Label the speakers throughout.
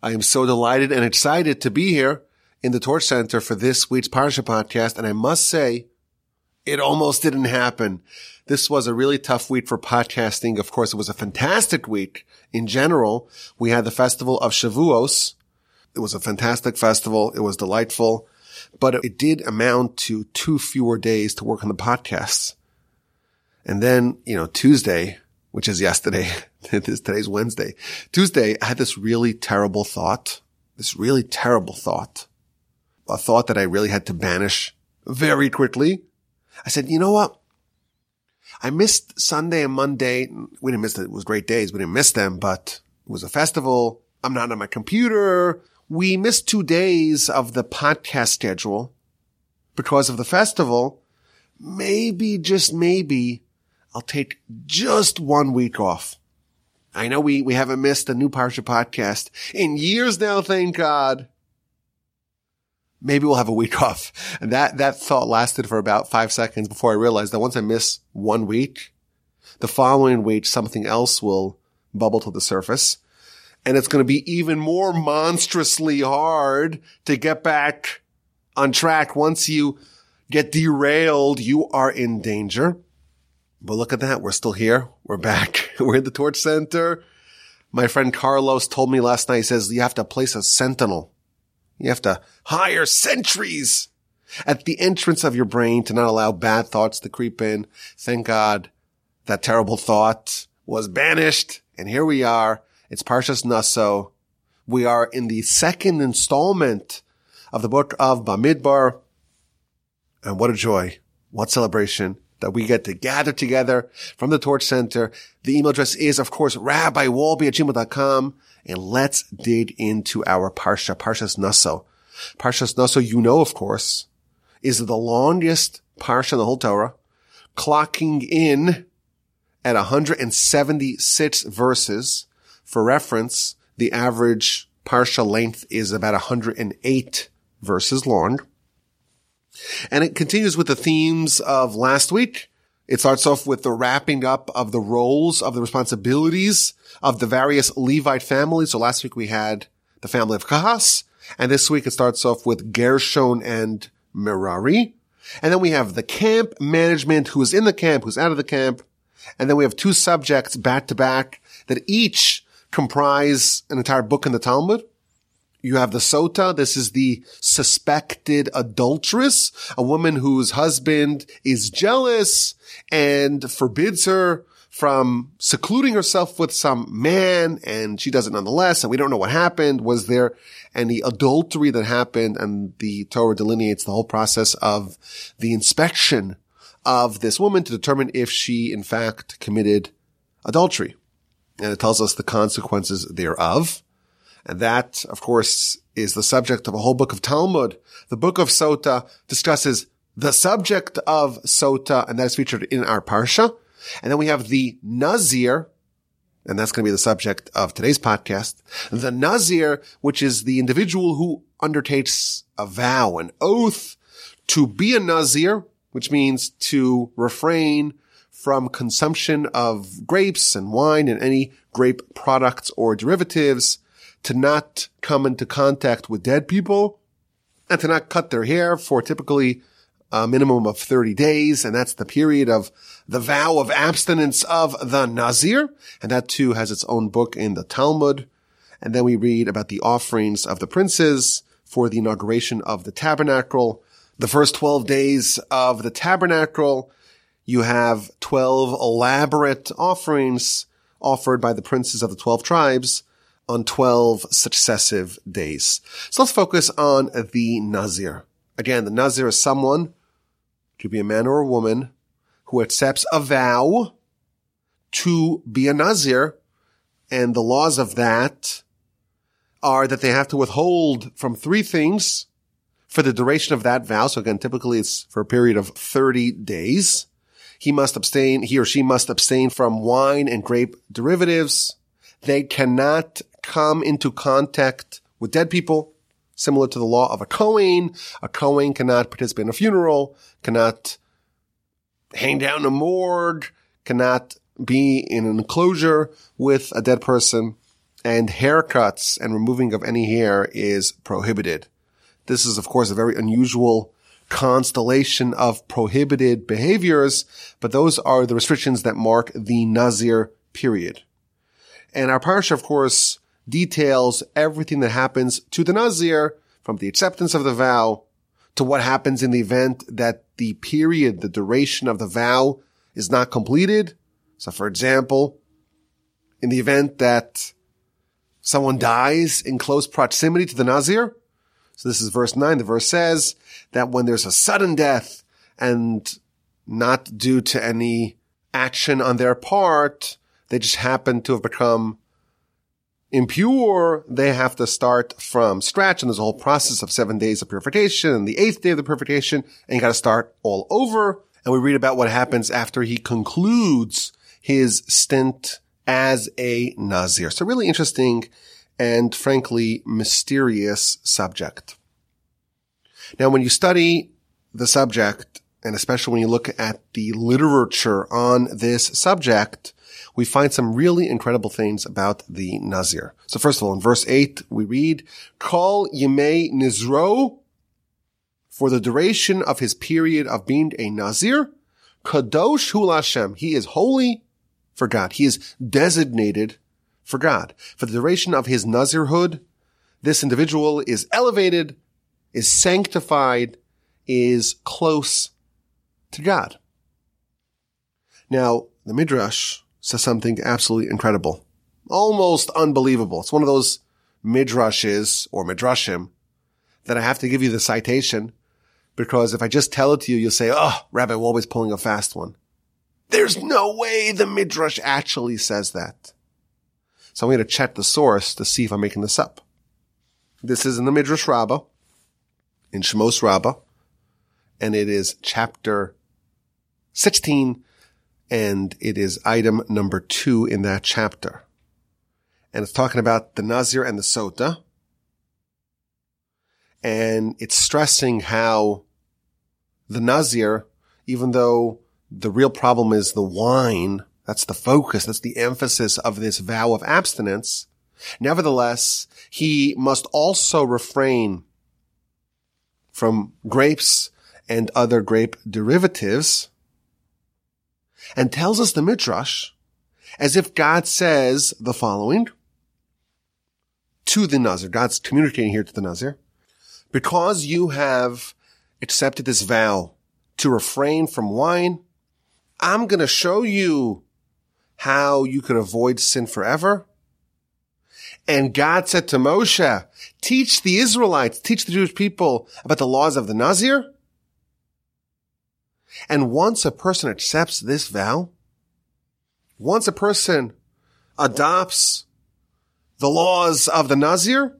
Speaker 1: I am so delighted and excited to be here in the Torch Center for this week's Parsha podcast. And I must say, it almost didn't happen. This was a really tough week for podcasting. Of course, it was a fantastic week in general. We had the festival of Shavuos. It was a fantastic festival. It was delightful, but it did amount to two fewer days to work on the podcasts. And then, you know, Tuesday, which is yesterday, It is today's Wednesday. Tuesday, I had this really terrible thought, this really terrible thought, a thought that I really had to banish very quickly. I said, you know what? I missed Sunday and Monday. We didn't miss it. It was great days. We didn't miss them, but it was a festival. I'm not on my computer. We missed two days of the podcast schedule because of the festival. Maybe, just maybe, I'll take just one week off. I know we, we haven't missed a new Parsha podcast in years now, thank God. Maybe we'll have a week off. And that, that thought lasted for about five seconds before I realized that once I miss one week, the following week, something else will bubble to the surface. And it's going to be even more monstrously hard to get back on track. Once you get derailed, you are in danger. But look at that. We're still here. We're back. We're in the torch center. My friend Carlos told me last night, he says, you have to place a sentinel. You have to hire sentries at the entrance of your brain to not allow bad thoughts to creep in. Thank God that terrible thought was banished. And here we are. It's Parshas Naso. We are in the second installment of the book of Bamidbar. And what a joy. What celebration that we get to gather together from the Torch Center. The email address is, of course, rabbiwolbe at gmail.com. And let's dig into our Parsha, Parshas Naso. Parshas Naso, you know, of course, is the longest Parsha in the whole Torah, clocking in at 176 verses. For reference, the average Parsha length is about 108 verses long. And it continues with the themes of last week. It starts off with the wrapping up of the roles of the responsibilities of the various Levite families. So last week we had the family of Kahas, and this week it starts off with Gershon and Merari. And then we have the camp management, who's in the camp, who's out of the camp. And then we have two subjects back to back that each comprise an entire book in the Talmud. You have the sota. This is the suspected adulteress, a woman whose husband is jealous and forbids her from secluding herself with some man and she does it nonetheless. And we don't know what happened. Was there any adultery that happened? And the Torah delineates the whole process of the inspection of this woman to determine if she in fact committed adultery. And it tells us the consequences thereof. And that, of course, is the subject of a whole book of Talmud. The book of Sota discusses the subject of Sota, and that is featured in our Parsha. And then we have the Nazir, and that's going to be the subject of today's podcast. The Nazir, which is the individual who undertakes a vow, an oath to be a Nazir, which means to refrain from consumption of grapes and wine and any grape products or derivatives to not come into contact with dead people and to not cut their hair for typically a minimum of 30 days. And that's the period of the vow of abstinence of the Nazir. And that too has its own book in the Talmud. And then we read about the offerings of the princes for the inauguration of the tabernacle. The first 12 days of the tabernacle, you have 12 elaborate offerings offered by the princes of the 12 tribes on 12 successive days. So let's focus on the Nazir. Again, the Nazir is someone, could be a man or a woman, who accepts a vow to be a Nazir. And the laws of that are that they have to withhold from three things for the duration of that vow. So again, typically it's for a period of 30 days. He must abstain, he or she must abstain from wine and grape derivatives. They cannot come into contact with dead people, similar to the law of a Kohen. A Kohen cannot participate in a funeral, cannot hang down a morgue, cannot be in an enclosure with a dead person. and haircuts and removing of any hair is prohibited. This is, of course, a very unusual constellation of prohibited behaviors, but those are the restrictions that mark the Nazir period. And our parsha, of course, details everything that happens to the Nazir from the acceptance of the vow to what happens in the event that the period, the duration of the vow is not completed. So for example, in the event that someone dies in close proximity to the Nazir. So this is verse nine. The verse says that when there's a sudden death and not due to any action on their part, they just happen to have become impure, they have to start from scratch. And there's a whole process of seven days of purification and the eighth day of the purification. And you got to start all over. And we read about what happens after he concludes his stint as a Nazir. So really interesting and frankly mysterious subject. Now, when you study the subject, and especially when you look at the literature on this subject, we find some really incredible things about the Nazir. So first of all, in verse 8, we read, Kol Yemei Nizro for the duration of his period of being a Nazir, Kadosh Hu Hashem. He is holy for God. He is designated for God. For the duration of his Nazirhood, this individual is elevated, is sanctified, is close to God. Now, the Midrash says something absolutely incredible, almost unbelievable. It's one of those midrashes or midrashim that I have to give you the citation because if I just tell it to you, you'll say, Oh, Rabbi we're always pulling a fast one. There's no way the midrash actually says that. So I'm going to check the source to see if I'm making this up. This is in the Midrash Rabbah, in Shemos Rabbah, and it is chapter 16 and it is item number two in that chapter. And it's talking about the Nazir and the Sota. And it's stressing how the Nazir, even though the real problem is the wine, that's the focus, that's the emphasis of this vow of abstinence. Nevertheless, he must also refrain from grapes and other grape derivatives and tells us the Midrash as if God says the following to the Nazir. God's communicating here to the Nazir. Because you have accepted this vow to refrain from wine, I'm going to show you how you could avoid sin forever. And God said to Moshe, teach the Israelites, teach the Jewish people about the laws of the Nazir and once a person accepts this vow, once a person adopts the laws of the Nazir,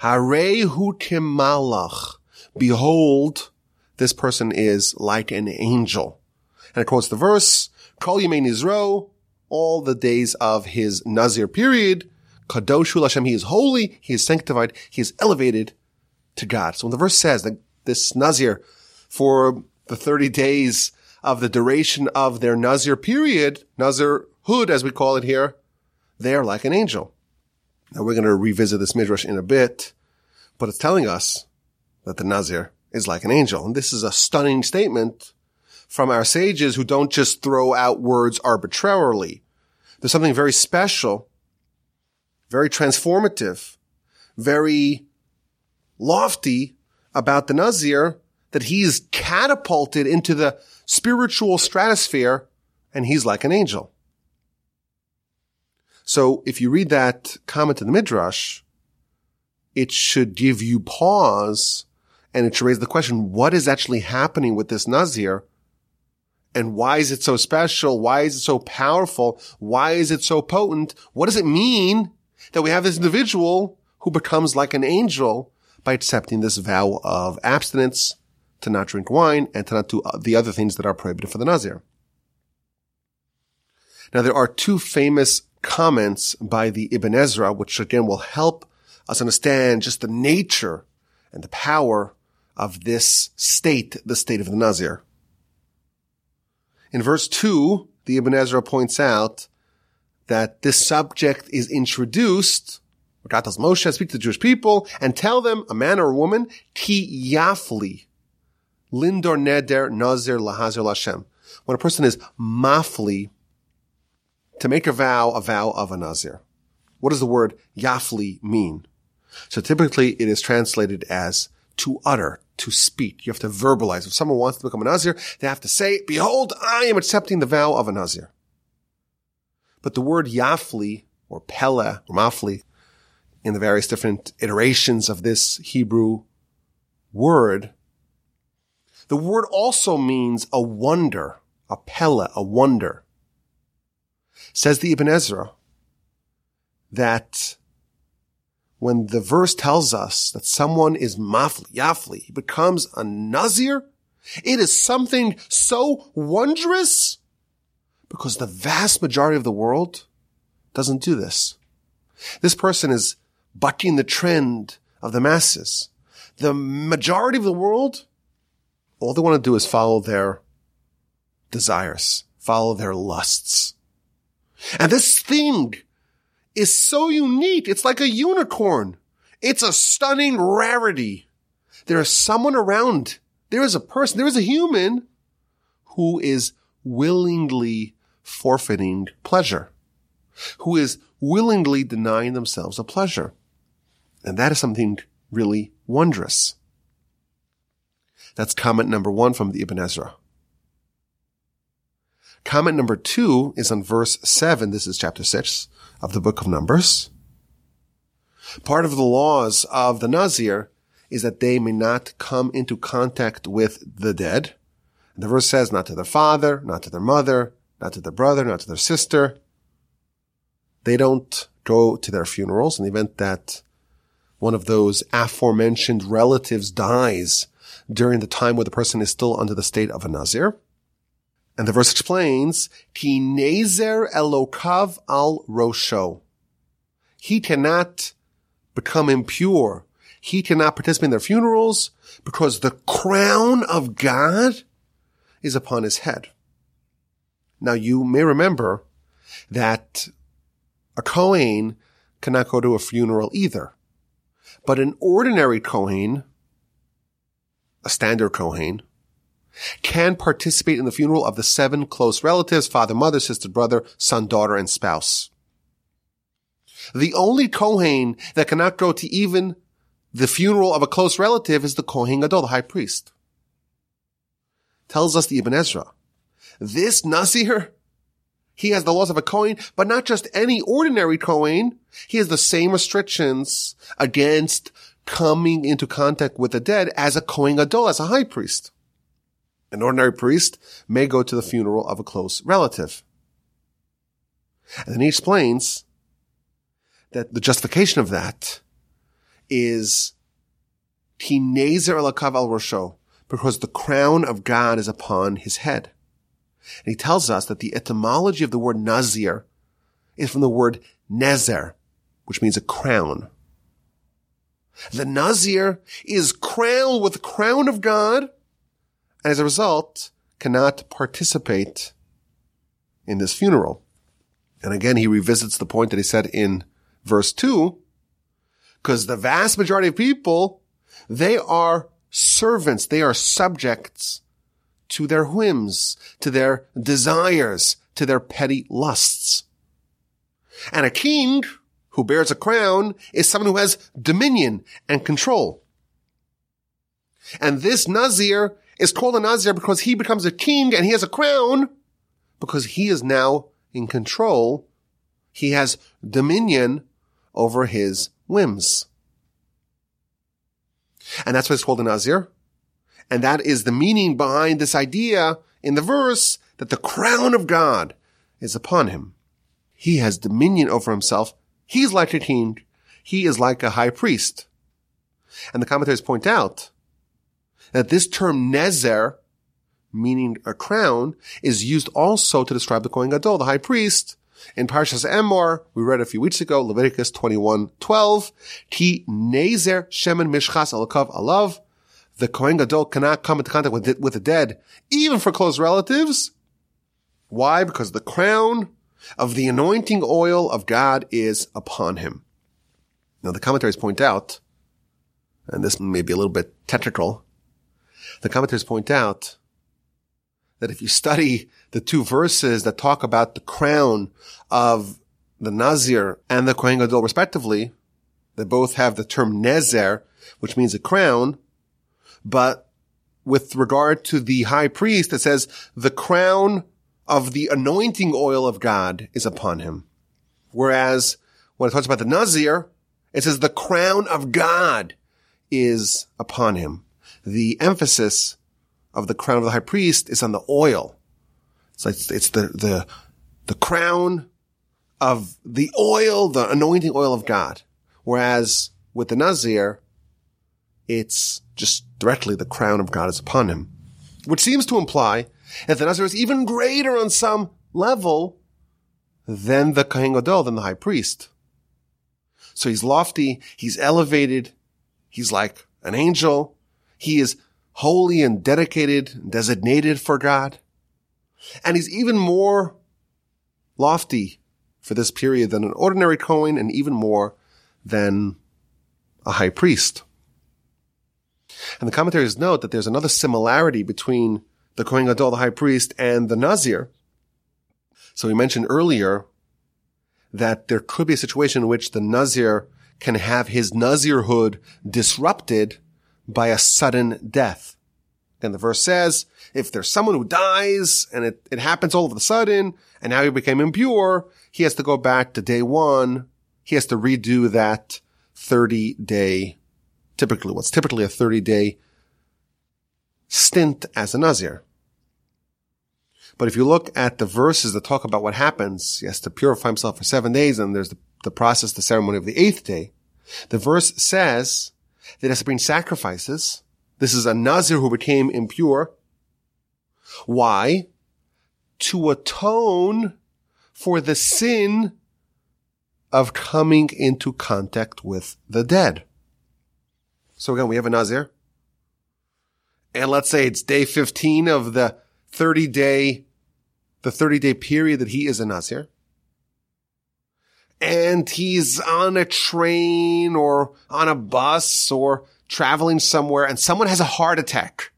Speaker 1: Harehu malach. Behold, this person is like an angel. And it quotes the verse, Kol Yemei Nizro, all the days of his Nazir period, Kadosh Hashem, he is holy, he is sanctified, he is elevated to God. So when the verse says that this Nazir, for the 30 days of the duration of their Nazir period, Nazirhood as we call it here, they are like an angel. Now we're going to revisit this midrash in a bit, but it's telling us that the Nazir is like an angel. And this is a stunning statement from our sages who don't just throw out words arbitrarily. There's something very special, very transformative, very lofty about the Nazir that he's catapulted into the spiritual stratosphere and he's like an angel. So if you read that comment in the Midrash, it should give you pause and it should raise the question, what is actually happening with this Nazir? And why is it so special? Why is it so powerful? Why is it so potent? What does it mean that we have this individual who becomes like an angel by accepting this vow of abstinence to not drink wine and to not do uh, the other things that are prohibited for the Nazir. Now there are two famous comments by the Ibn Ezra, which again will help us understand just the nature and the power of this state, the state of the Nazir. In verse two, the Ibn Ezra points out that this subject is introduced. God tells Moshe, speak to the Jewish people and tell them, a man or a woman, ki yafli, lindor neder nazir lahazir lashem. When a person is mafli, to make a vow, a vow of a nazir. What does the word yafli mean? So typically it is translated as to utter, to speak. You have to verbalize. If someone wants to become a Nazir, they have to say, behold, I am accepting the vow of a Nazir. But the word Yafli or Pele or Mafli in the various different iterations of this Hebrew word, the word also means a wonder, a pella, a wonder. Says the Ibn Ezra that when the verse tells us that someone is mafli, yafli, he becomes a nazir, it is something so wondrous because the vast majority of the world doesn't do this. This person is bucking the trend of the masses. The majority of the world, all they want to do is follow their desires, follow their lusts. And this thing is so unique. It's like a unicorn. It's a stunning rarity. There is someone around. There is a person. There is a human who is willingly forfeiting pleasure, who is willingly denying themselves a pleasure. And that is something really wondrous. That's comment number one from the Ibn Ezra. Comment number two is on verse seven. This is chapter six of the book of Numbers. Part of the laws of the Nazir is that they may not come into contact with the dead. the verse says not to their father, not to their mother, not to their brother, not to their sister. They don't go to their funerals in the event that one of those aforementioned relatives dies during the time where the person is still under the state of a Nazir. And the verse explains, Ki nezer elokav al rosho. He cannot become impure. He cannot participate in their funerals because the crown of God is upon his head. Now you may remember that a Kohen cannot go to a funeral either. But an ordinary Kohen, a standard Kohen, can participate in the funeral of the seven close relatives, father, mother, sister, brother, son, daughter, and spouse. The only Kohen that cannot go to even the funeral of a close relative is the Kohen Gadol, the high priest. Tells us the Ibn Ezra. This Nazir, he has the laws of a Kohen, but not just any ordinary Kohen. He has the same restrictions against coming into contact with the dead as a Kohen Gadol, as a high priest. An ordinary priest may go to the funeral of a close relative. And then he explains that the justification of that is Ki nezer elokav al rosho, because the crown of God is upon his head. And he tells us that the etymology of the word nazir is from the word nezer, which means a crown. The nazir is crowned with the crown of God and as a result cannot participate in this funeral. And again, he revisits the point that he said in verse two, because the vast majority of people, they are servants, they are subjects to their whims, to their desires, to their petty lusts. And a king who bears a crown is someone who has dominion and control. And this Nazir is called a Nazir because he becomes a king and he has a crown because he is now in control. He has dominion over his whims. And that's why it's called a Nazir. And that is the meaning behind this idea in the verse that the crown of God is upon him. He has dominion over himself. He's like a king. He is like a high priest. And the commentators point out that this term nezer, meaning a crown, is used also to describe the Kohen Gadol, the high priest. In Parshas Emor, we read a few weeks ago, Leviticus 21, 12, Ki nezer shemen mishchas Elokav alav. The Kohen Gadol cannot come into contact with, with the dead, even for close relatives. Why? Because the crown of the anointing oil of God is upon him. Now the commentaries point out, and this may be a little bit technical, the commentaries point out that if you study the two verses that talk about the crown of the Nazir and the Kohen Gadol respectively, they both have the term Nezer, which means a crown, but with regard to the high priest, it says the crown of the anointing oil of God is upon him. Whereas when it talks about the Nazir, it says the crown of God is upon him. The emphasis of the crown of the high priest is on the oil. It's it's the, the, the crown of the oil, the anointing oil of God. Whereas with the Nazir, it's just directly the crown of God is upon him, which seems to imply Nazir is even greater on some level than the Kohen Gadol, than the high priest. So he's lofty, he's elevated, he's like an angel, he is holy and dedicated, designated for God. And he's even more lofty for this period than an ordinary Kohen and even more than a high priest. And the commentaries note that there's another similarity between the Kohen Gadol, the high priest, and the Nazir. So we mentioned earlier that there could be a situation in which the Nazir can have his Nazirhood disrupted by a sudden death. And the verse says, if there's someone who dies and it, it happens all of a sudden and now he became impure, he has to go back to day one. He has to redo that 30 day, typically what's typically a 30 day stint as a Nazir. But if you look at the verses that talk about what happens, he has to purify himself for seven days, and there's the, the process, the ceremony of the eighth day. The verse says that he has to bring sacrifices. This is a Nazir who became impure. Why? To atone for the sin of coming into contact with the dead. So again, we have a Nazir and let's say it's day 15 of the 30 day, the 30 day period that he is a Nazir. And he's on a train or on a bus or traveling somewhere and someone has a heart attack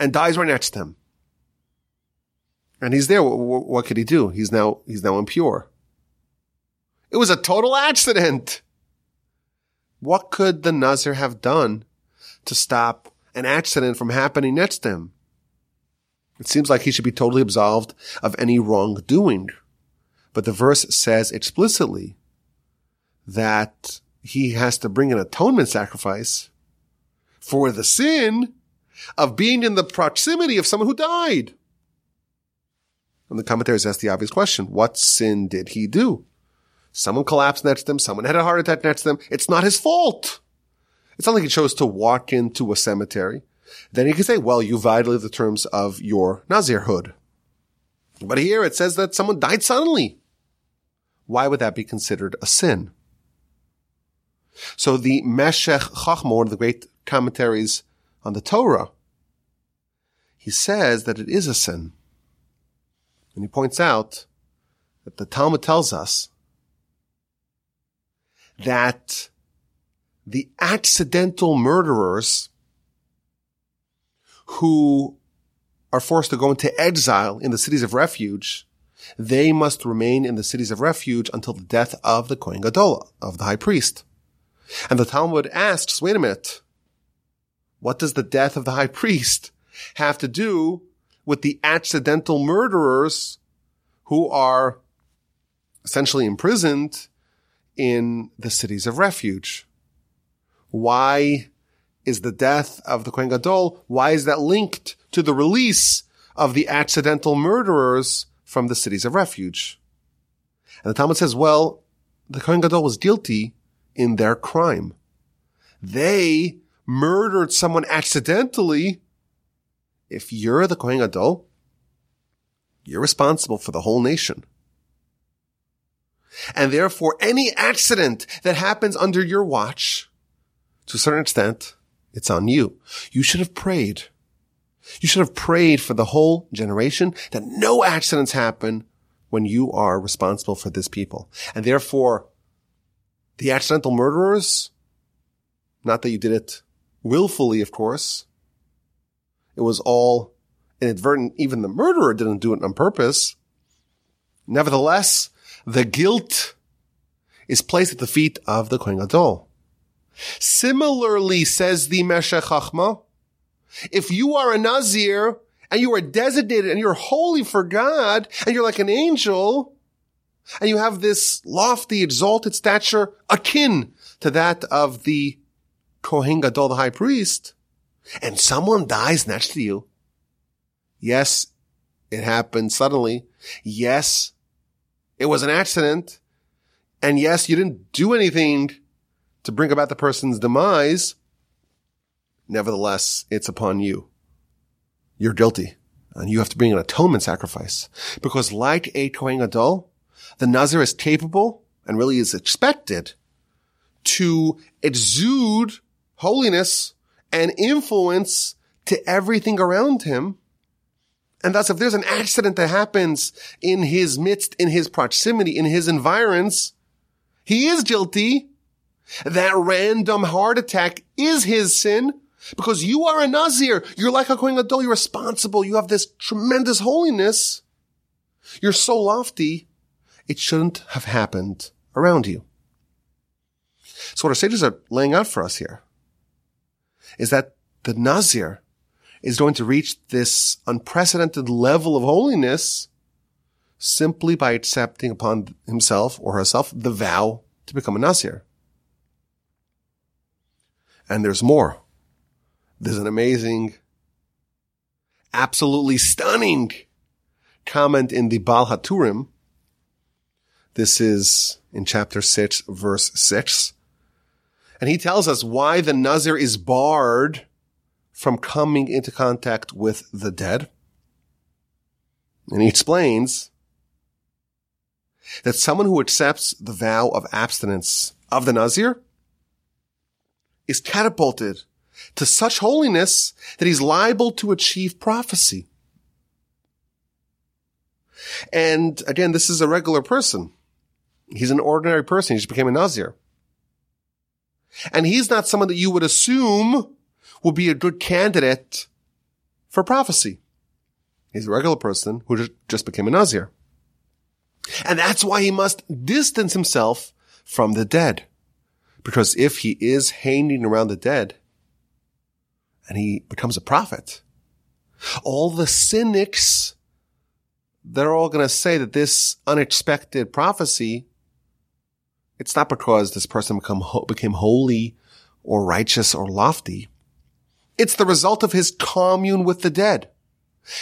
Speaker 1: and dies right next to him. And he's there. What, could he do? He's now, he's now impure. It was a total accident. What could the Nazir have done to stop an accident from happening next to him. It seems like he should be totally absolved of any wrongdoing. But the verse says explicitly that he has to bring an atonement sacrifice for the sin of being in the proximity of someone who died. And the commentaries ask the obvious question. What sin did he do? Someone collapsed next to him. Someone had a heart attack next to him. It's not his fault. It's not like he chose to walk into a cemetery. Then he could say, well, you violated the terms of your Nazirhood. But here it says that someone died suddenly. Why would that be considered a sin? So the Meshech of the great commentaries on the Torah, he says that it is a sin. And he points out that the Talmud tells us that the accidental murderers who are forced to go into exile in the cities of refuge, they must remain in the cities of refuge until the death of the Kohen Gadol, of the high priest. And the Talmud asks, wait a minute, what does the death of the high priest have to do with the accidental murderers who are essentially imprisoned in the cities of refuge? Why is the death of the Kohen Gadol, why is that linked to the release of the accidental murderers from the cities of refuge? And the Talmud says, well, the Kohen Gadol was guilty in their crime. They murdered someone accidentally. If you're the Kohen Gadol, you're responsible for the whole nation. And therefore, any accident that happens under your watch to a certain extent, it's on you. You should have prayed. You should have prayed for the whole generation that no accidents happen when you are responsible for this people. And therefore, the accidental murderers, not that you did it willfully, of course. It was all inadvertent. Even the murderer didn't do it on purpose. Nevertheless, the guilt is placed at the feet of the Kohen Gadol. Similarly, says the Meshech Chachma, if you are a Nazir and you are designated and you're holy for God and you're like an angel and you have this lofty, exalted stature akin to that of the Kohen Gadol, the high priest, and someone dies next to you. Yes, it happened suddenly. Yes, it was an accident. And yes, you didn't do anything to bring about the person's demise. Nevertheless, it's upon you. You're guilty and you have to bring an atonement sacrifice because like a Kohen Gadol, the Nazir is capable and really is expected to exude holiness and influence to everything around him. And thus, if there's an accident that happens in his midst, in his proximity, in his environs, he is guilty. That random heart attack is his sin because you are a Nazir. You're like a Kohen Gadol. You're responsible. You have this tremendous holiness. You're so lofty. It shouldn't have happened around you. So what our sages are laying out for us here is that the Nazir is going to reach this unprecedented level of holiness simply by accepting upon himself or herself the vow to become a Nazir. And there's more. There's an amazing, absolutely stunning comment in the Baal HaTurim. This is in chapter 6, verse 6. And he tells us why the Nazir is barred from coming into contact with the dead. And he explains that someone who accepts the vow of abstinence of the Nazir is catapulted to such holiness that he's liable to achieve prophecy. And again, this is a regular person. He's an ordinary person. He just became a Nazir. And he's not someone that you would assume would be a good candidate for prophecy. He's a regular person who just became a Nazir. And that's why he must distance himself from the dead. Because if he is hanging around the dead and he becomes a prophet, all the cynics, they're all going to say that this unexpected prophecy, it's not because this person become, became holy or righteous or lofty. It's the result of his commune with the dead.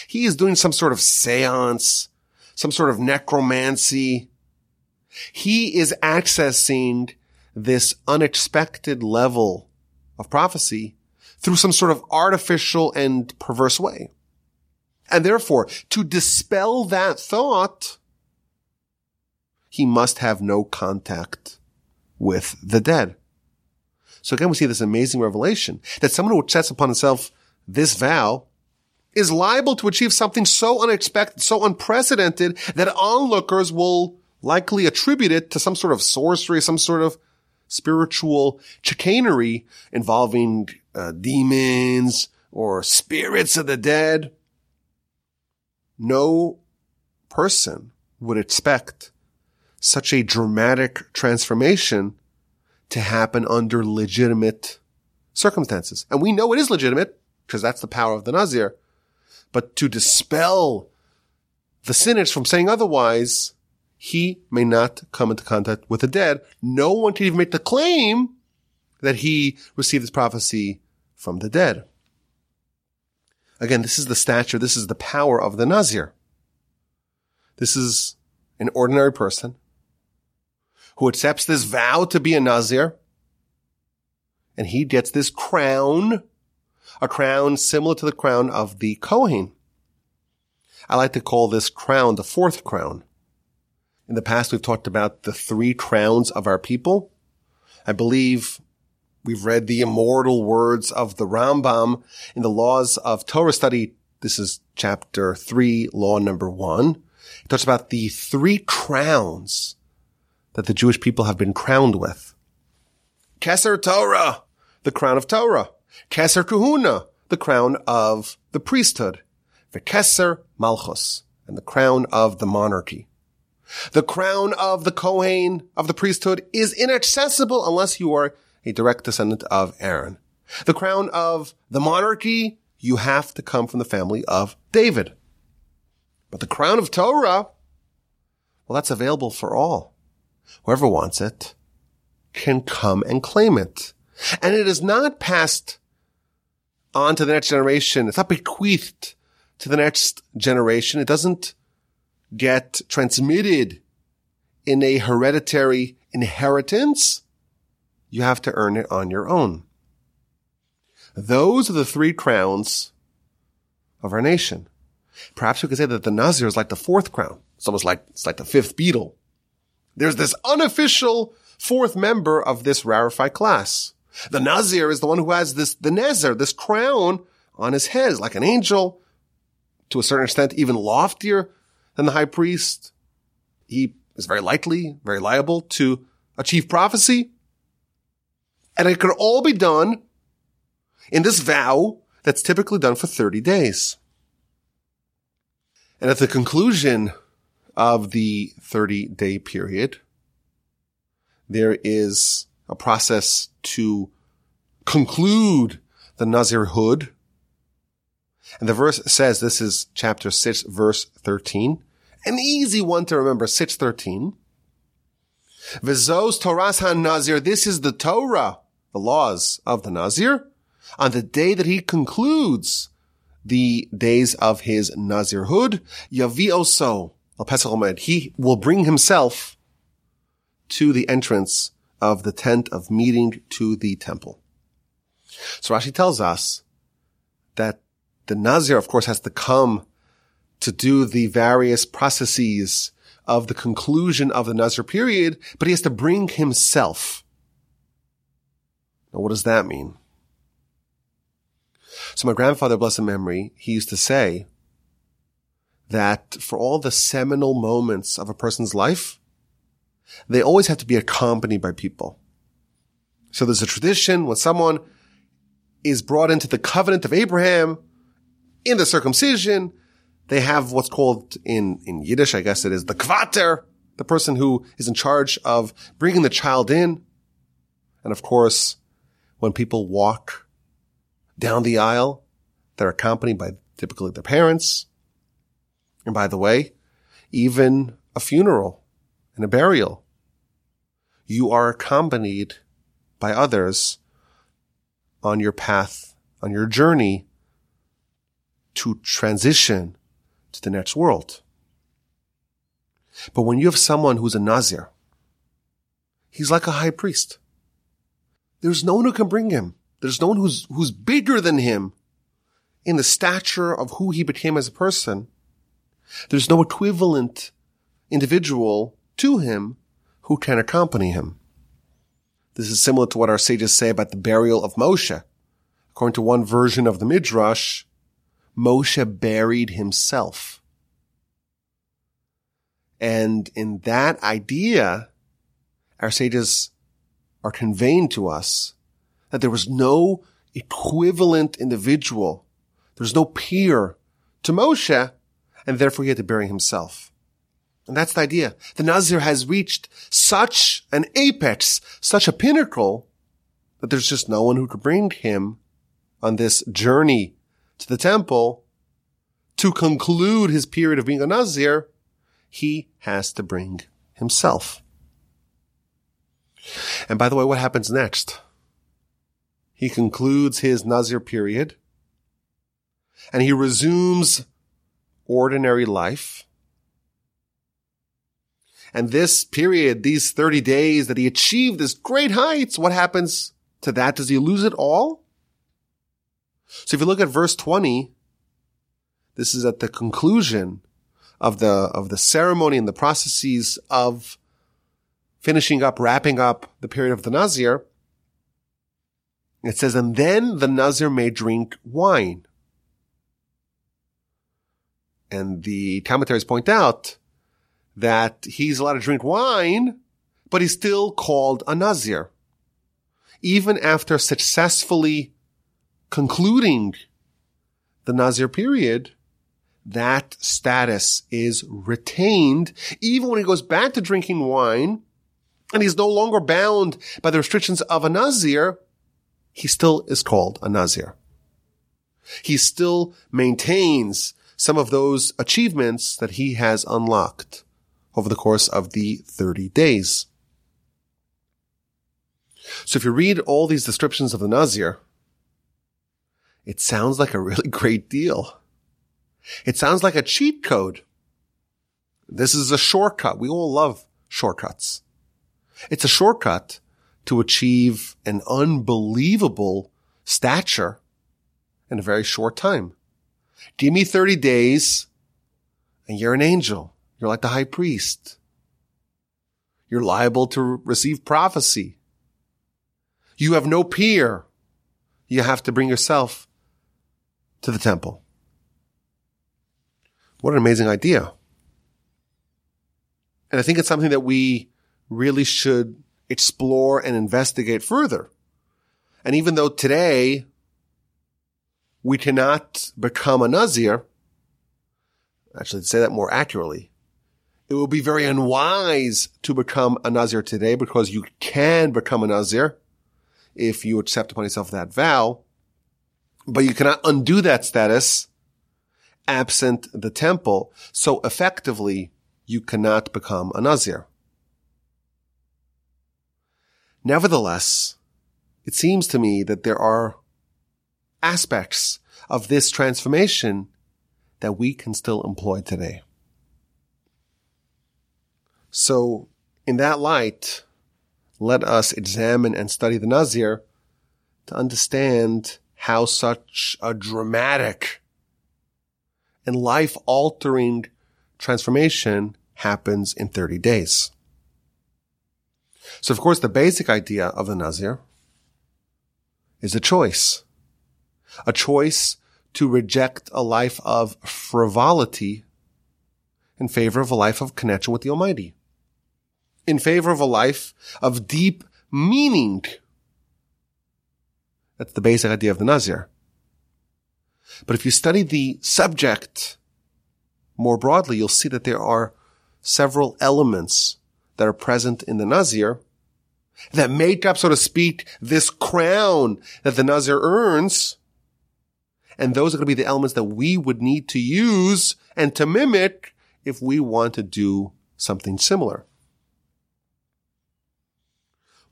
Speaker 1: He is doing some sort of seance, some sort of necromancy. He is accessing this unexpected level of prophecy through some sort of artificial and perverse way. And therefore, to dispel that thought, he must have no contact with the dead. So again, we see this amazing revelation that someone who sets upon himself this vow is liable to achieve something so unexpected, so unprecedented that onlookers will likely attribute it to some sort of sorcery, some sort of spiritual chicanery involving uh, demons or spirits of the dead. No person would expect such a dramatic transformation to happen under legitimate circumstances. And we know it is legitimate because that's the power of the Nazir. But to dispel the cynics from saying otherwise, he may not come into contact with the dead. No one can even make the claim that he received this prophecy from the dead. Again, this is the stature, this is the power of the Nazir. This is an ordinary person who accepts this vow to be a Nazir, and he gets this crown, a crown similar to the crown of the Kohen. I like to call this crown the fourth crown. In the past, we've talked about the three crowns of our people. I believe we've read the immortal words of the Rambam in the laws of Torah study. This is chapter three, law number one. It talks about the three crowns that the Jewish people have been crowned with. Keser Torah, the crown of Torah. Keser Kahuna, the crown of the priesthood. Keser Malchus, and the crown of the monarchy. The crown of the Kohen of the priesthood is inaccessible unless you are a direct descendant of Aaron. The crown of the monarchy, you have to come from the family of David. But the crown of Torah, well, that's available for all. Whoever wants it can come and claim it. And it is not passed on to the next generation. It's not bequeathed to the next generation. It doesn't get transmitted in a hereditary inheritance. You have to earn it on your own. Those are the three crowns of our nation. Perhaps we could say that the Nazir is like the fourth crown. It's almost like, it's like the fifth beetle. There's this unofficial fourth member of this rarefied class. The Nazir is the one who has this, the Nezer, this crown on his head, like an angel, to a certain extent, even loftier than the high priest. He is very likely, very liable to achieve prophecy. And it could all be done in this vow that's typically done for 30 days. And at the conclusion of the 30 day period, there is a process to conclude the Nazirhood. And the verse says, this is chapter 6, verse 13. An easy one to remember, 613. Vizos Torahs HaNazir, this is the Torah, the laws of the Nazir. On the day that he concludes the days of his Nazirhood, Yavi Oso, he will bring himself to the entrance of the tent of meeting to the temple. So Rashi tells us that the Nazir, of course, has to come to do the various processes of the conclusion of the Nazir period, but he has to bring himself. Now, what does that mean? So my grandfather, blessed memory, he used to say that for all the seminal moments of a person's life, they always have to be accompanied by people. So there's a tradition when someone is brought into the covenant of Abraham in the circumcision, they have what's called in, in Yiddish, I guess it is the kvater, the person who is in charge of bringing the child in. And of course, when people walk down the aisle, they're accompanied by typically their parents. And by the way, even a funeral and a burial, you are accompanied by others on your path, on your journey to transition to the next world. But when you have someone who's a Nazir, he's like a high priest. There's no one who can bring him. There's no one who's, who's bigger than him in the stature of who he became as a person. There's no equivalent individual to him who can accompany him. This is similar to what our sages say about the burial of Moshe. According to one version of the Midrash, Moshe buried himself. And in that idea, our sages are conveying to us that there was no equivalent individual. There's no peer to Moshe, and therefore he had to bury himself. And that's the idea. The Nazir has reached such an apex, such a pinnacle, that there's just no one who could bring him on this journey to the temple to conclude his period of being a Nazir. He has to bring himself. And by the way, what happens next? He concludes his Nazir period and he resumes ordinary life. And this period, these 30 days that he achieved this great heights, what happens to that? Does he lose it all? So if you look at verse 20, this is at the conclusion of the, of the ceremony and the processes of finishing up, wrapping up the period of the Nazir. It says, and then the Nazir may drink wine. And the commentaries point out that he's allowed to drink wine, but he's still called a Nazir. Even after successfully concluding the Nazir period, that status is retained even when he goes back to drinking wine and he's no longer bound by the restrictions of a Nazir. He still is called a Nazir. He still maintains some of those achievements that he has unlocked over the course of the 30 days. So if you read all these descriptions of the Nazir, it sounds like a really great deal. It sounds like a cheat code. This is a shortcut. We all love shortcuts. It's a shortcut to achieve an unbelievable stature in a very short time. Give me 30 days and you're an angel. You're like the high priest. You're liable to receive prophecy. You have no peer. You have to bring yourself to the temple. What an amazing idea. And I think it's something that we really should explore and investigate further. And even though today we cannot become a Nazir, actually to say that more accurately, it would be very unwise to become a Nazir today because you can become a Nazir if you accept upon yourself that vow, but you cannot undo that status absent the temple. So effectively, you cannot become a Nazir. Nevertheless, it seems to me that there are aspects of this transformation that we can still employ today. So in that light, let us examine and study the Nazir to understand how such a dramatic and life altering transformation happens in 30 days. So of course, the basic idea of the Nazir is a choice, a choice to reject a life of frivolity in favor of a life of connection with the Almighty, in favor of a life of deep meaning. That's the basic idea of the Nazir. But if you study the subject more broadly, you'll see that there are several elements that are present in the Nazir that make up, so to speak, this crown that the Nazir earns. And those are going to be the elements that we would need to use and to mimic if we want to do something similar.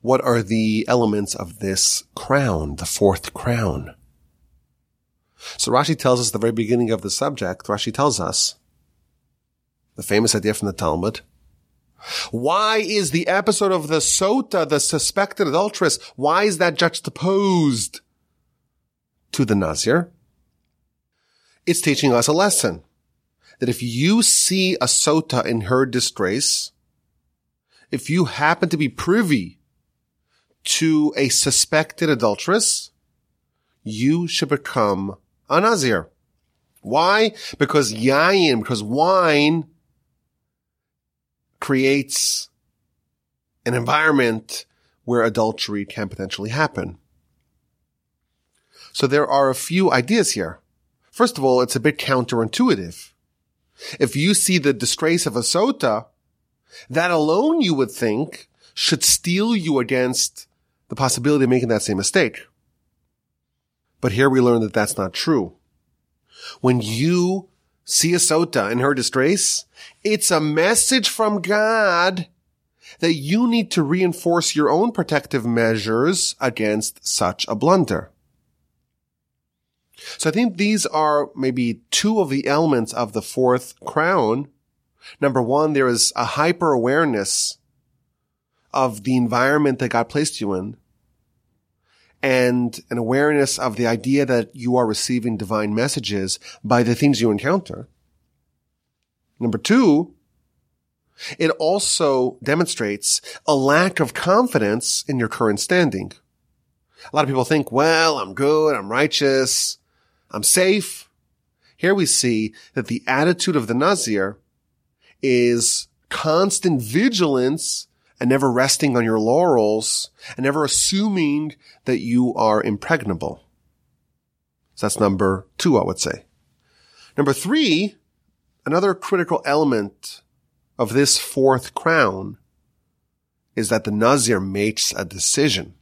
Speaker 1: What are the elements of this crown, the fourth crown? So Rashi tells us the very beginning of the subject, Rashi tells us the famous idea from the Talmud. Why is the episode of the Sota, the suspected adulteress, why is that juxtaposed to the Nazir? It's teaching us a lesson that if you see a Sota in her disgrace, if you happen to be privy to a suspected adulteress, you should become a Nazir. Why? Because yayin, because wine creates an environment where adultery can potentially happen. So there are a few ideas here. First of all, it's a bit counterintuitive. If you see the disgrace of a sota, that alone you would think should steel you against the possibility of making that same mistake. But here we learn that that's not true. When you see a sota in her distress, it's a message from God that you need to reinforce your own protective measures against such a blunder. So I think these are maybe two of the elements of the fourth crown. Number one, there is a hyper awareness of the environment that God placed you in and an awareness of the idea that you are receiving divine messages by the things you encounter. Number two, it also demonstrates a lack of confidence in your current standing. A lot of people think, well, I'm good, I'm righteous, I'm safe. Here we see that the attitude of the Nazir is constant vigilance and never resting on your laurels and never assuming that you are impregnable. So that's number two, I would say. Number three, another critical element of this fourth crown is that the Nazir makes a decision.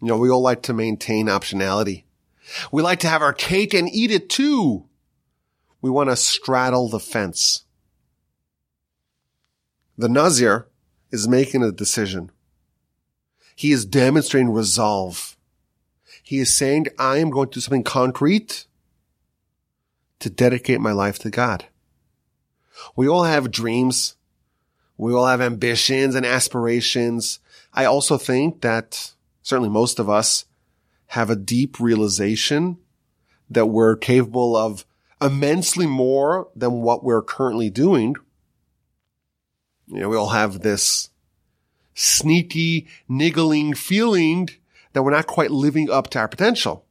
Speaker 1: You know, we all like to maintain optionality. We like to have our cake and eat it too. We want to straddle the fence. The Nazir is making a decision. He is demonstrating resolve. He is saying, I am going to do something concrete to dedicate my life to God. We all have dreams. We all have ambitions and aspirations. I also think that certainly most of us have a deep realization that we're capable of immensely more than what we're currently doing. You know, we all have this sneaky, niggling feeling that we're not quite living up to our potential.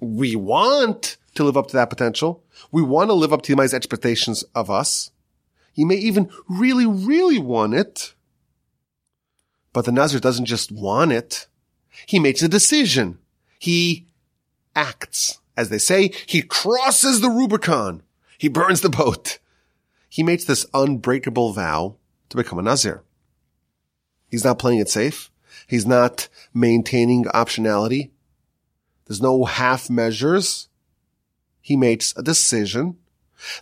Speaker 1: We want to live up to that potential. We want to live up to the Yemai's expectations of us. You may even really, really want it. But the Nazir doesn't just want it. He makes a decision. He acts. As they say, he crosses the Rubicon. He burns the boat. He makes this unbreakable vow to become a Nazir. He's not playing it safe. He's not maintaining optionality. There's no half measures. He makes a decision,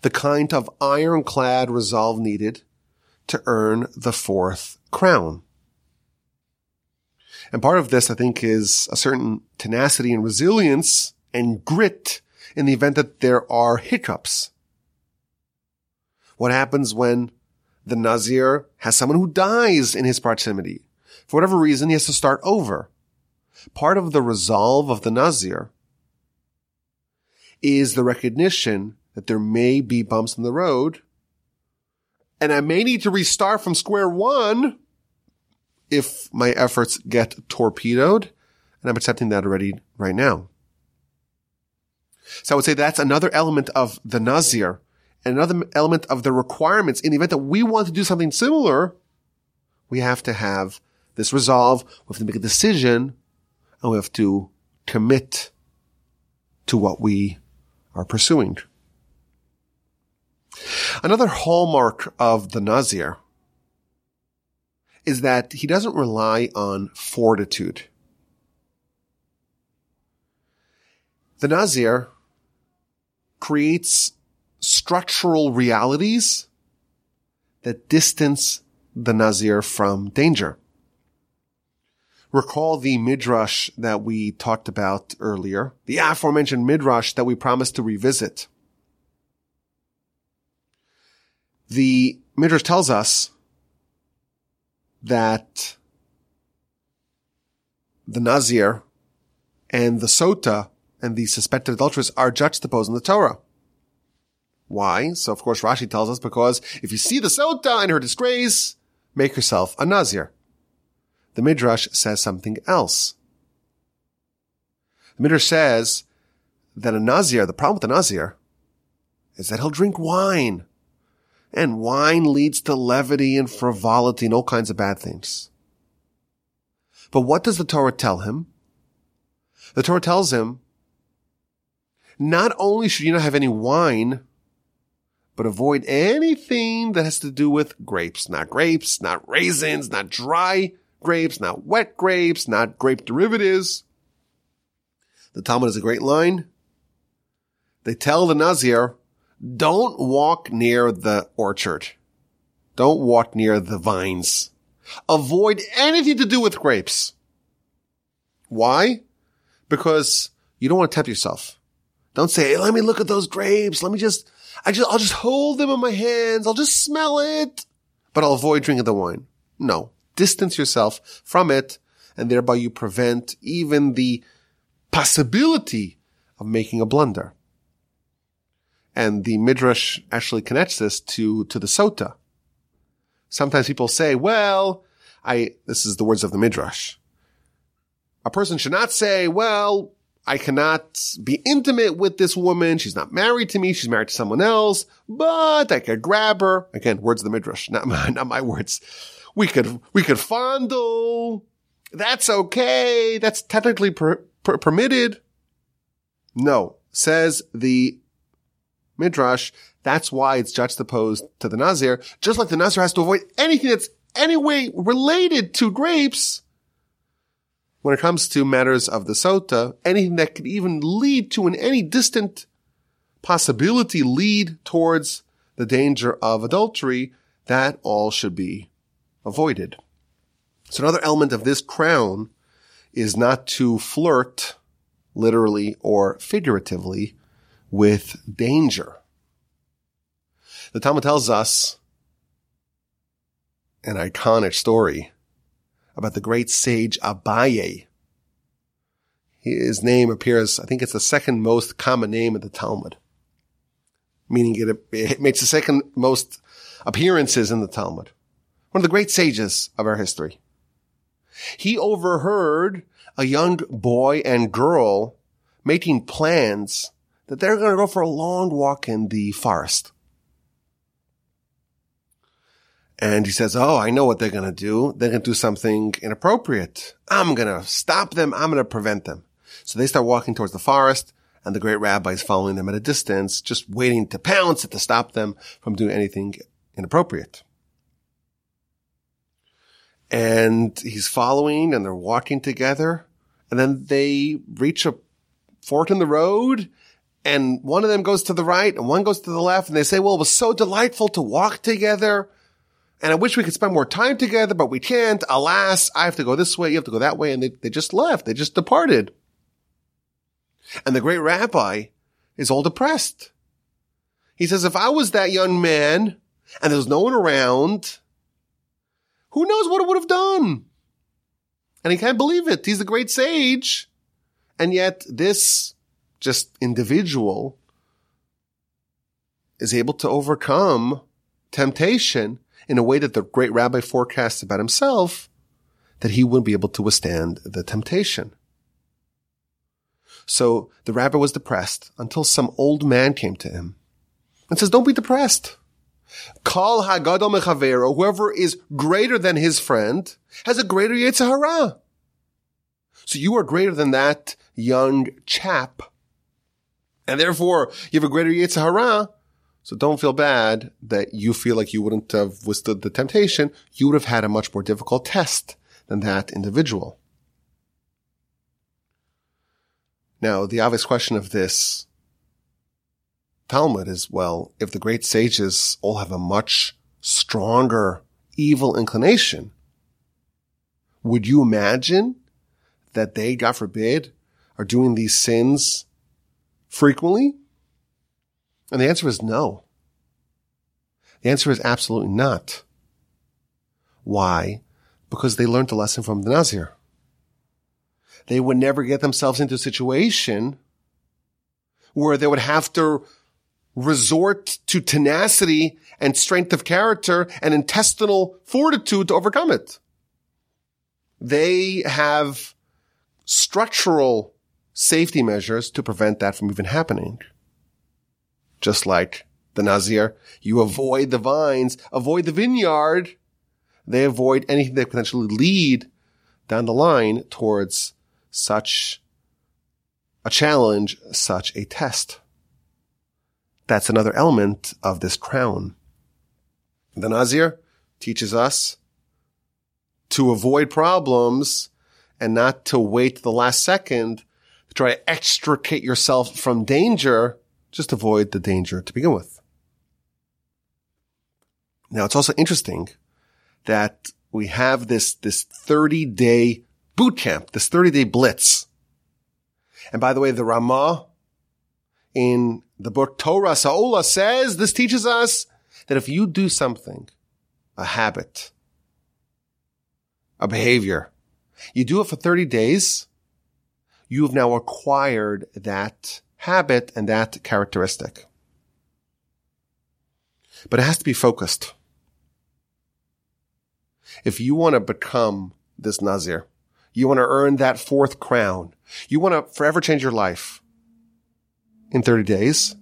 Speaker 1: the kind of ironclad resolve needed to earn the fourth crown. And part of this, I think, is a certain tenacity and resilience and grit in the event that there are hiccups. What happens when the Nazir has someone who dies in his proximity? For whatever reason, he has to start over. Part of the resolve of the Nazir is the recognition that there may be bumps in the road and I may need to restart from square one if my efforts get torpedoed. And I'm accepting that already right now. So I would say that's another element of the Nazir another element of the requirements in the event that we want to do something similar. We have to have this resolve. We have to make a decision and we have to commit to what we are pursuing. Another hallmark of the Nazir is that he doesn't rely on fortitude. The Nazir creates structural realities that distance the Nazir from danger. Recall the midrash that we talked about earlier, the aforementioned midrash that we promised to revisit. The midrash tells us that the Nazir and the Sota and the suspected adulteress are juxtaposed in the Torah. Why? So of course Rashi tells us because if you see the Sota in her disgrace, make yourself a Nazir. The Midrash says something else. The Midrash says that a Nazir, the problem with the Nazir is that he'll drink wine and wine leads to levity and frivolity and all kinds of bad things. But what does the Torah tell him? The Torah tells him, not only should you not have any wine, but avoid anything that has to do with grapes. Not grapes, not raisins, not dry grapes, not wet grapes, not grape derivatives. The Talmud has a great line. They tell the Nazir, don't walk near the orchard. Don't walk near the vines. Avoid anything to do with grapes. Why? Because you don't want to tempt yourself. Don't say, hey, let me look at those grapes. Let me just, I just, I'll just hold them in my hands. I'll just smell it, but I'll avoid drinking the wine. No, distance yourself from it and thereby you prevent even the possibility of making a blunder. And the Midrash actually connects this to, to the Sota. Sometimes people say, well, I, this is the words of the Midrash. A person should not say, well, I cannot be intimate with this woman. She's not married to me. She's married to someone else, but I could grab her. Again, words of the midrash, not my, not my words. We could, we could fondle. That's okay. That's technically per, per, permitted. No, says the midrash. That's why it's juxtaposed to the Nazir. Just like the Nazir has to avoid anything that's any way related to grapes when it comes to matters of the sota, anything that could even lead to in any distant possibility lead towards the danger of adultery, that all should be avoided. So another element of this crown is not to flirt literally or figuratively with danger. The Talmud tells us an iconic story about the great sage Abaye. His name appears, I think it's the second most common name in the Talmud, meaning it, it makes the second most appearances in the Talmud. One of the great sages of our history. He overheard a young boy and girl making plans that they're going to go for a long walk in the forest. And he says, Oh, I know what they're going to do. They're going to do something inappropriate. I'm going to stop them. I'm going to prevent them. So they start walking towards the forest and the great rabbi is following them at a distance, just waiting to pounce to stop them from doing anything inappropriate. And he's following and they're walking together and then they reach a fork in the road and one of them goes to the right and one goes to the left and they say, well, it was so delightful to walk together. And I wish we could spend more time together, but we can't. Alas, I have to go this way. You have to go that way. And they, they just left. They just departed. And the great rabbi is all depressed. He says, if I was that young man and there was no one around, who knows what it would have done? And he can't believe it. He's the great sage. And yet this just individual is able to overcome temptation in a way that the great rabbi forecasts about himself that he wouldn't be able to withstand the temptation. So the rabbi was depressed until some old man came to him and says, don't be depressed. Kol hagadol mechavero, whoever is greater than his friend, has a greater yetzer hara. So you are greater than that young chap. And therefore, you have a greater yetzer hara. So don't feel bad that you feel like you wouldn't have withstood the temptation. You would have had a much more difficult test than that individual. Now, the obvious question of this Talmud is, well, if the great sages all have a much stronger evil inclination, would you imagine that they, God forbid, are doing these sins frequently? And the answer is no. The answer is absolutely not. Why? Because they learned the lesson from the Nazir they would never get themselves into a situation where they would have to resort to tenacity and strength of character and intestinal fortitude to overcome it. They have structural safety measures to prevent that from even happening. Just like the Nazir, you avoid the vines, avoid the vineyard. They avoid anything that potentially lead down the line towards such a challenge, such a test. That's another element of this crown. The Nazir teaches us to avoid problems and not to wait the last second to try to extricate yourself from danger. Just avoid the danger to begin with. Now it's also interesting that we have this, this 30 day boot camp, this 30 day blitz. And by the way, the Ramah in the book Torah Sa'ola says this teaches us that if you do something, a habit, a behavior, you do it for 30 days, you have now acquired that habit and that characteristic. But it has to be focused. If you want to become this Nazir, You want to earn that fourth crown. You want to forever change your life in 30 days.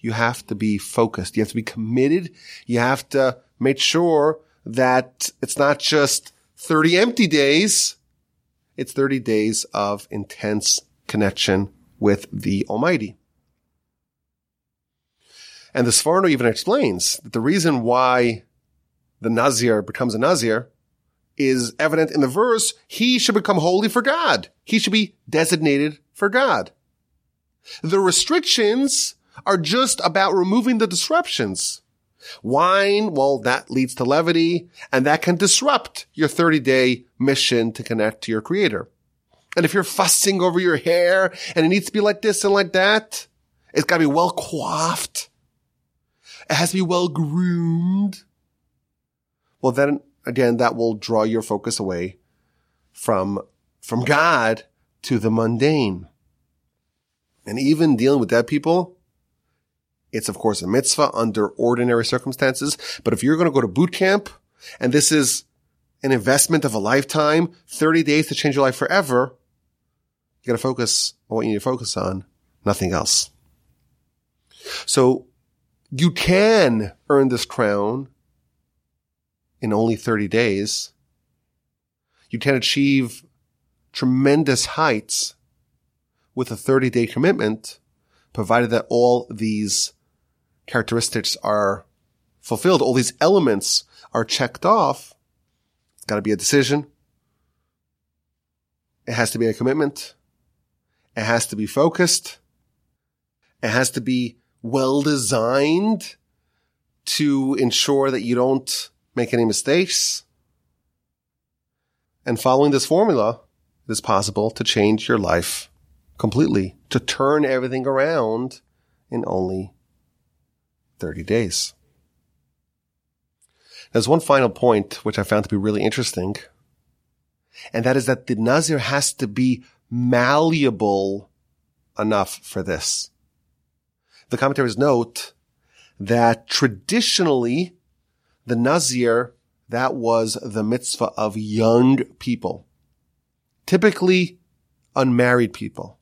Speaker 1: You have to be focused. You have to be committed. You have to make sure that it's not just 30 empty days. It's 30 days of intense connection with the Almighty. And the Sforno even explains that the reason why the Nazir becomes a Nazir is evident in the verse, he should become holy for God. He should be designated for God. The restrictions are just about removing the disruptions. Wine, well, that leads to levity and that can disrupt your 30 day mission to connect to your creator. And if you're fussing over your hair and it needs to be like this and like that, it's got to be well coiffed. It has to be well groomed. Well, then again, that will draw your focus away from, from God to the mundane. And even dealing with dead people, it's of course a mitzvah under ordinary circumstances. But if you're going to go to boot camp and this is an investment of a lifetime, 30 days to change your life forever, you got to focus on what you need to focus on, nothing else. So you can earn this crown in only 30 days. You can achieve tremendous heights with a 30 day commitment, provided that all these characteristics are fulfilled, all these elements are checked off. It's got to be a decision. It has to be a commitment. It has to be focused. It has to be well designed to ensure that you don't make any mistakes. And following this formula, it is possible to change your life completely, to turn everything around in only 30 days. There's one final point which I found to be really interesting, and that is that the Nazir has to be malleable enough for this. The commentaries note that traditionally the Nazir, that was the mitzvah of young people, typically unmarried people.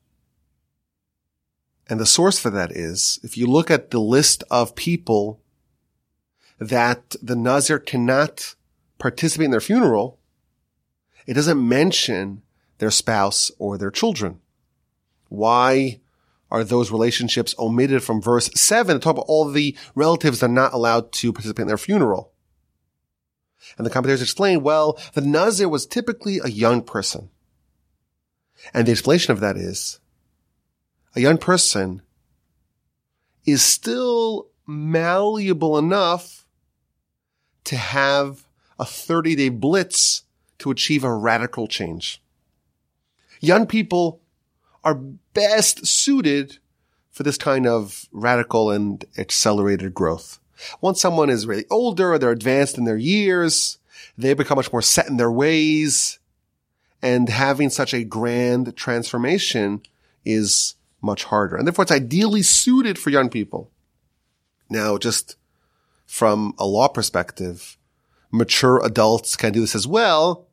Speaker 1: And the source for that is, if you look at the list of people that the Nazir cannot participate in their funeral, it doesn't mention their spouse or their children. Why are those relationships omitted from verse 7 to talk about all the relatives that are not allowed to participate in their funeral? And the commentators explain, well, the Nazir was typically a young person. And the explanation of that is a young person is still malleable enough to have a 30 day blitz to achieve a radical change. Young people are best suited for this kind of radical and accelerated growth. Once someone is really older, or they're advanced in their years, they become much more set in their ways, and having such a grand transformation is much harder. And therefore it's ideally suited for young people. Now, just from a law perspective, mature adults can do this as well,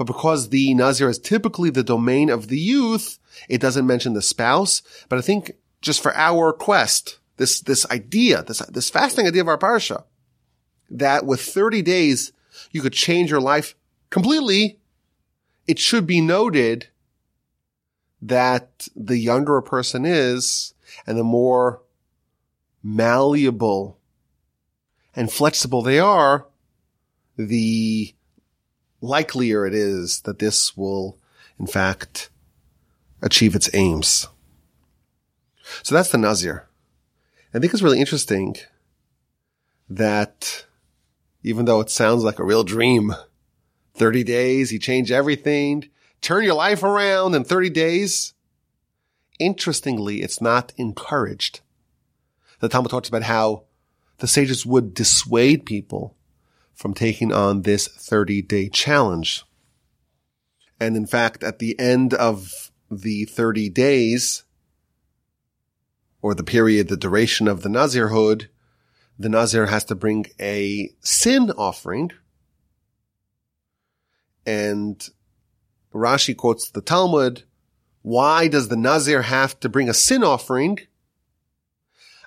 Speaker 1: but because the Nazir is typically the domain of the youth, it doesn't mention the spouse. But I think just for our quest, this, this idea, this, this fasting idea of our parsha, that with 30 days, you could change your life completely. It should be noted that the younger a person is and the more malleable and flexible they are, the likelier it is that this will, in fact, achieve its aims. So that's the Nazir. I think it's really interesting that even though it sounds like a real dream, 30 days, you change everything, turn your life around in 30 days. Interestingly, it's not encouraged. The Talmud talks about how the sages would dissuade people from taking on this 30 day challenge. And in fact, at the end of the 30 days, or the period, the duration of the Nazirhood, the Nazir has to bring a sin offering. And Rashi quotes the Talmud. Why does the Nazir have to bring a sin offering?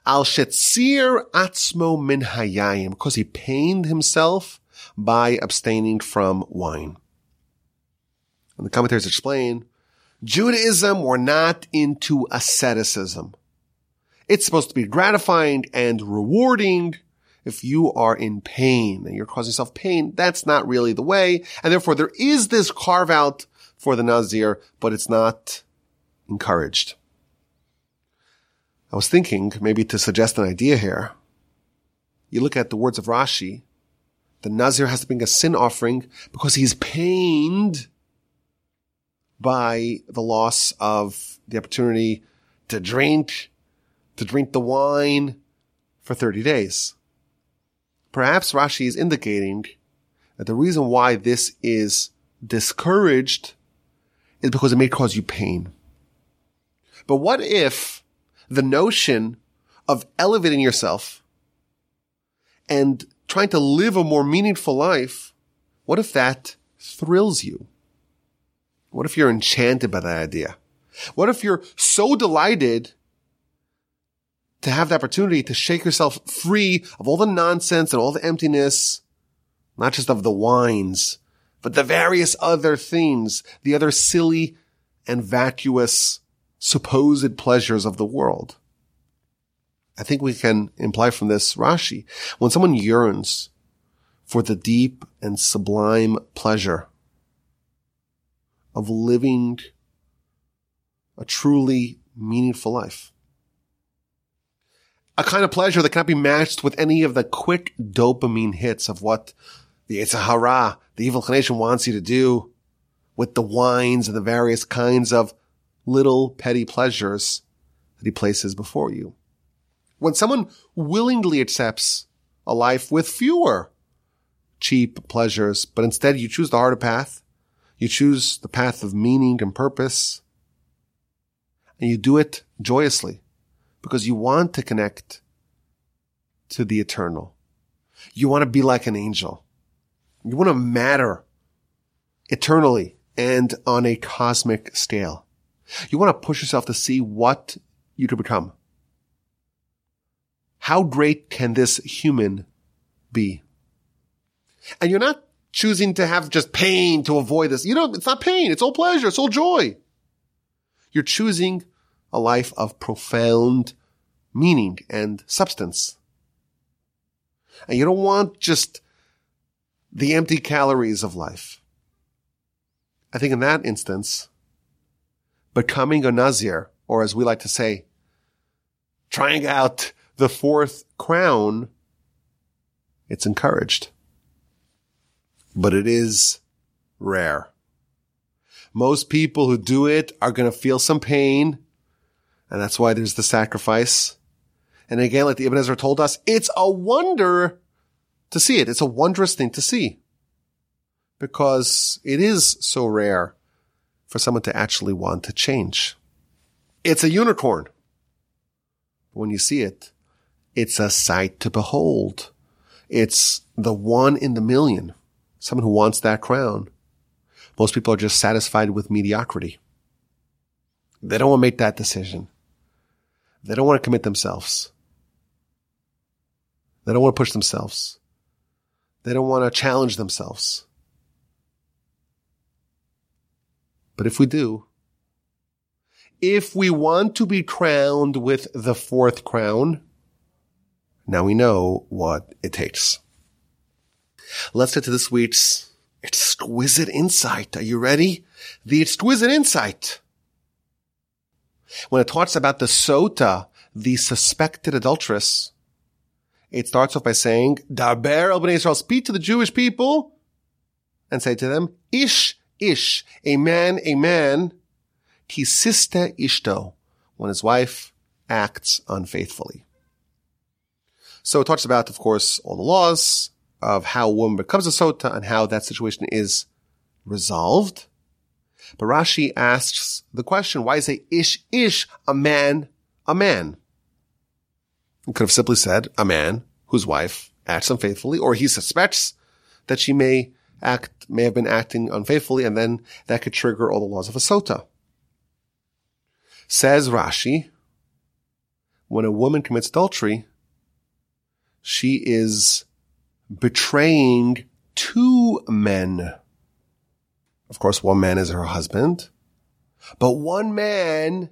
Speaker 1: Al shetzir atzmo min hayayin, because he pained himself by abstaining from wine. And the commentaries explain, Judaism were not into asceticism. It's supposed to be gratifying and rewarding. If you are in pain and you're causing yourself pain, that's not really the way. And therefore there is this carve out for the Nazir, but it's not encouraged. I was thinking maybe to suggest an idea here. You look at the words of Rashi. The Nazir has to bring a sin offering because he's pained by the loss of the opportunity to drink, to drink the wine for 30 days. Perhaps Rashi is indicating that the reason why this is discouraged is because it may cause you pain. But what if the notion of elevating yourself and trying to live a more meaningful life, what if that thrills you? What if you're enchanted by that idea? What if you're so delighted to have the opportunity to shake yourself free of all the nonsense and all the emptiness, not just of the wines, but the various other things, the other silly and vacuous supposed pleasures of the world. I think we can imply from this Rashi, when someone yearns for the deep and sublime pleasure of living a truly meaningful life, a kind of pleasure that cannot be matched with any of the quick dopamine hits of what the Yetzer the evil inclination wants you to do with the wines and the various kinds of little petty pleasures that he places before you. When someone willingly accepts a life with fewer cheap pleasures, but instead you choose the harder path, you choose the path of meaning and purpose, and you do it joyously because you want to connect to the eternal. You want to be like an angel. You want to matter eternally and on a cosmic scale. You want to push yourself to see what you could become. How great can this human be? And you're not choosing to have just pain to avoid this. You know, it's not pain. It's all pleasure. It's all joy. You're choosing a life of profound meaning and substance. And you don't want just the empty calories of life. I think in that instance, becoming a Nazir, or as we like to say, trying out the fourth crown, it's encouraged. But it is rare. Most people who do it are going to feel some pain. And that's why there's the sacrifice. And again, like the Ibn Ezra told us, it's a wonder to see it. It's a wondrous thing to see because it is so rare for someone to actually want to change. It's a unicorn. When you see it, it's a sight to behold. It's the one in the million. Someone who wants that crown. Most people are just satisfied with mediocrity. They don't want to make that decision. They don't want to commit themselves. They don't want to push themselves. They don't want to challenge themselves. But if we do, if we want to be crowned with the fourth crown, now we know what it takes. Let's get to this week's exquisite insight. Are you ready? The exquisite insight. When it talks about the sota, the suspected adulteress, it starts off by saying, Daber el Israel, speak to the Jewish people and say to them, Ish ish, a man, a man, kisista ishto, when his wife acts unfaithfully. So it talks about, of course, all the laws of how a woman becomes a sota and how that situation is resolved. But Rashi asks the question, why is a ish ish a man a man? He could have simply said a man whose wife acts unfaithfully, or he suspects that she may act, may have been acting unfaithfully, and then that could trigger all the laws of a sota. Says Rashi, when a woman commits adultery, she is betraying two men. Of course, one man is her husband, but one man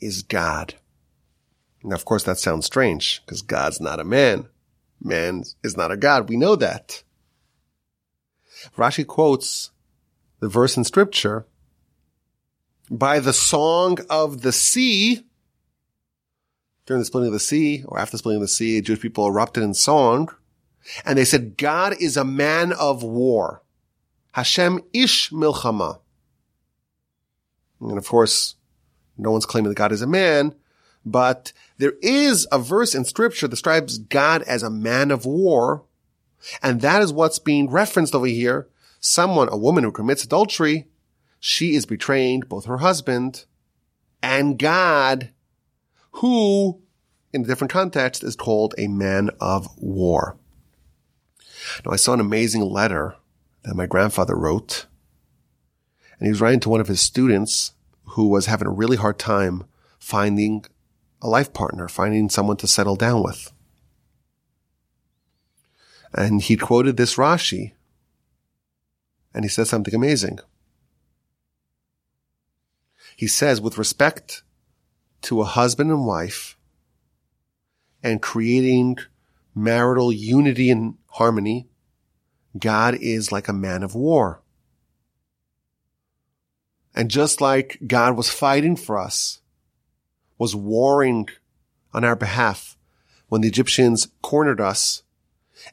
Speaker 1: is God. Now, of course, that sounds strange because God's not a man. Man is not a God. We know that. Rashi quotes the verse in scripture by the song of the sea. During the splitting of the sea or after the splitting of the sea, Jewish people erupted in song and they said, God is a man of war. Hashem ish milchama. And of course, no one's claiming that God is a man, but there is a verse in scripture that describes God as a man of war. And that is what's being referenced over here. Someone, a woman who commits adultery, she is betraying both her husband and God, who in a different context is called a man of war. Now I saw an amazing letter that my grandfather wrote and he was writing to one of his students who was having a really hard time finding a life partner, finding someone to settle down with. And he quoted this Rashi and he said something amazing. He says, with respect to a husband and wife and creating marital unity and harmony, God is like a man of war. And just like God was fighting for us, was warring on our behalf when the Egyptians cornered us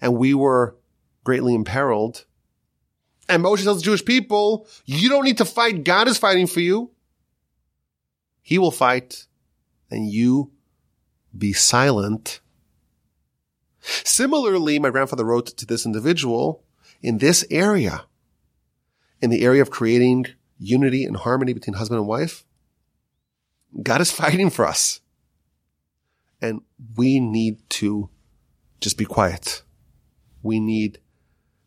Speaker 1: and we were greatly imperiled. And Moshe tells the Jewish people, you don't need to fight. God is fighting for you. He will fight and you be silent. Similarly, my grandfather wrote to this individual in this area, in the area of creating unity and harmony between husband and wife, God is fighting for us. And we need to just be quiet. We need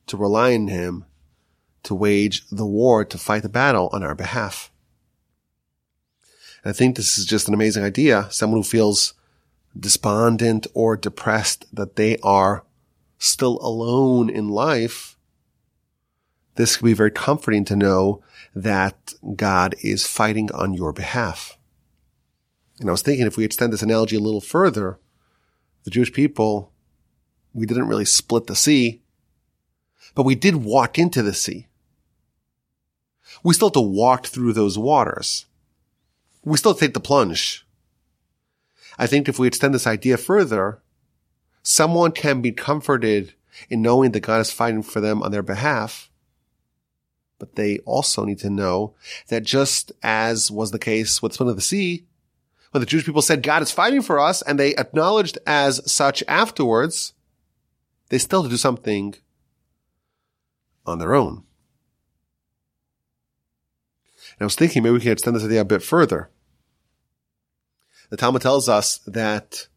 Speaker 1: to rely on him to wage the war, to fight the battle on our behalf. And I think this is just an amazing idea. Someone who feels despondent or depressed that they are still alone in life. This can be very comforting to know that God is fighting on your behalf. And I was thinking if we extend this analogy a little further, the Jewish people, we didn't really split the sea, but we did walk into the sea. We still have to walk through those waters. We still take the plunge. I think if we extend this idea further, someone can be comforted in knowing that God is fighting for them on their behalf but they also need to know that just as was the case with Split of the Sea, when the Jewish people said God is fighting for us and they acknowledged as such afterwards, they still do something on their own. And I was thinking maybe we can extend this idea a bit further. The Talmud tells us that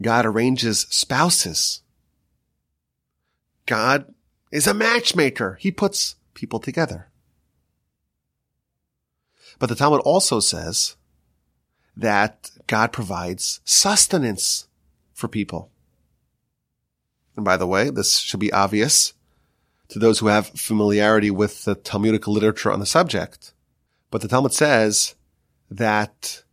Speaker 1: God arranges spouses. God is a matchmaker. He puts people together. But the Talmud also says that God provides sustenance for people. And by the way, this should be obvious to those who have familiarity with the Talmudic literature on the subject. But the Talmud says that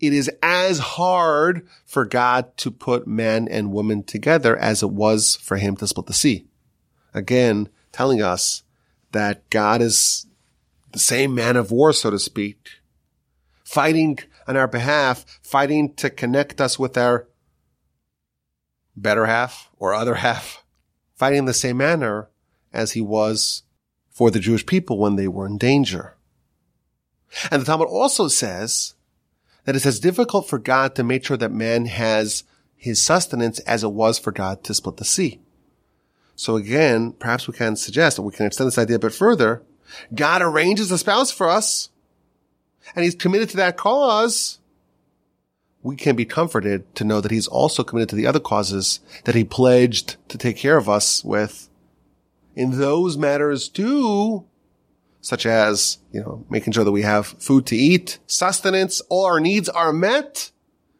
Speaker 1: it is as hard for God to put man and woman together as it was for him to split the sea. Again, telling us that God is the same man of war, so to speak, fighting on our behalf, fighting to connect us with our better half or other half, fighting in the same manner as he was for the Jewish people when they were in danger. And the Talmud also says that it's as difficult for God to make sure that man has his sustenance as it was for God to split the sea. So again, perhaps we can suggest that we can extend this idea a bit further. God arranges a spouse for us and he's committed to that cause. We can be comforted to know that he's also committed to the other causes that he pledged to take care of us with in those matters too, such as, you know, making sure that we have food to eat, sustenance, all our needs are met,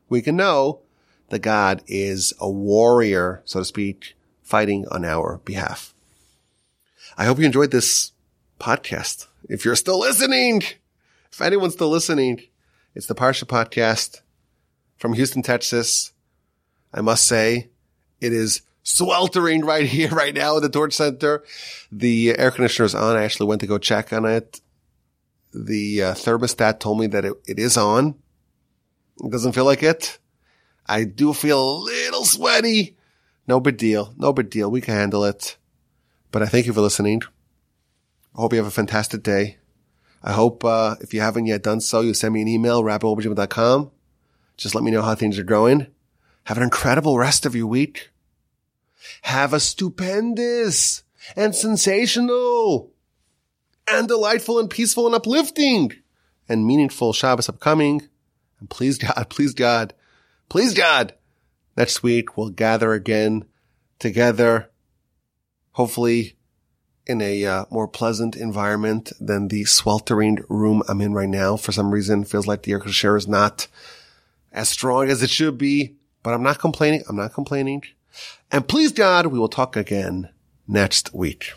Speaker 1: we can know that God is a warrior, so to speak, fighting on our behalf. I hope you enjoyed this podcast. If you're still listening, if anyone's still listening, it's the Parsha podcast from Houston, Texas. I must say it is sweltering right here, right now at the Torch Center. The air conditioner is on. I actually went to go check on it. The uh, thermostat told me that it, it is on. It doesn't feel like it. I do feel a little sweaty. No big deal. No big deal. We can handle it. But I thank you for listening. I hope you have a fantastic day. I hope, uh, if you haven't yet done so, you send me an email, rabbiwolbajima.com. Just let me know how things are going. Have an incredible rest of your week. Have a stupendous and sensational and delightful and peaceful and uplifting and meaningful Shabbos upcoming. And please God, please God, please God, next week we'll gather again together, hopefully in a uh, more pleasant environment than the sweltering room I'm in right now. For some reason, feels like the air conditioner is not as strong as it should be, but I'm not complaining. I'm not complaining. And please God, we will talk again next week.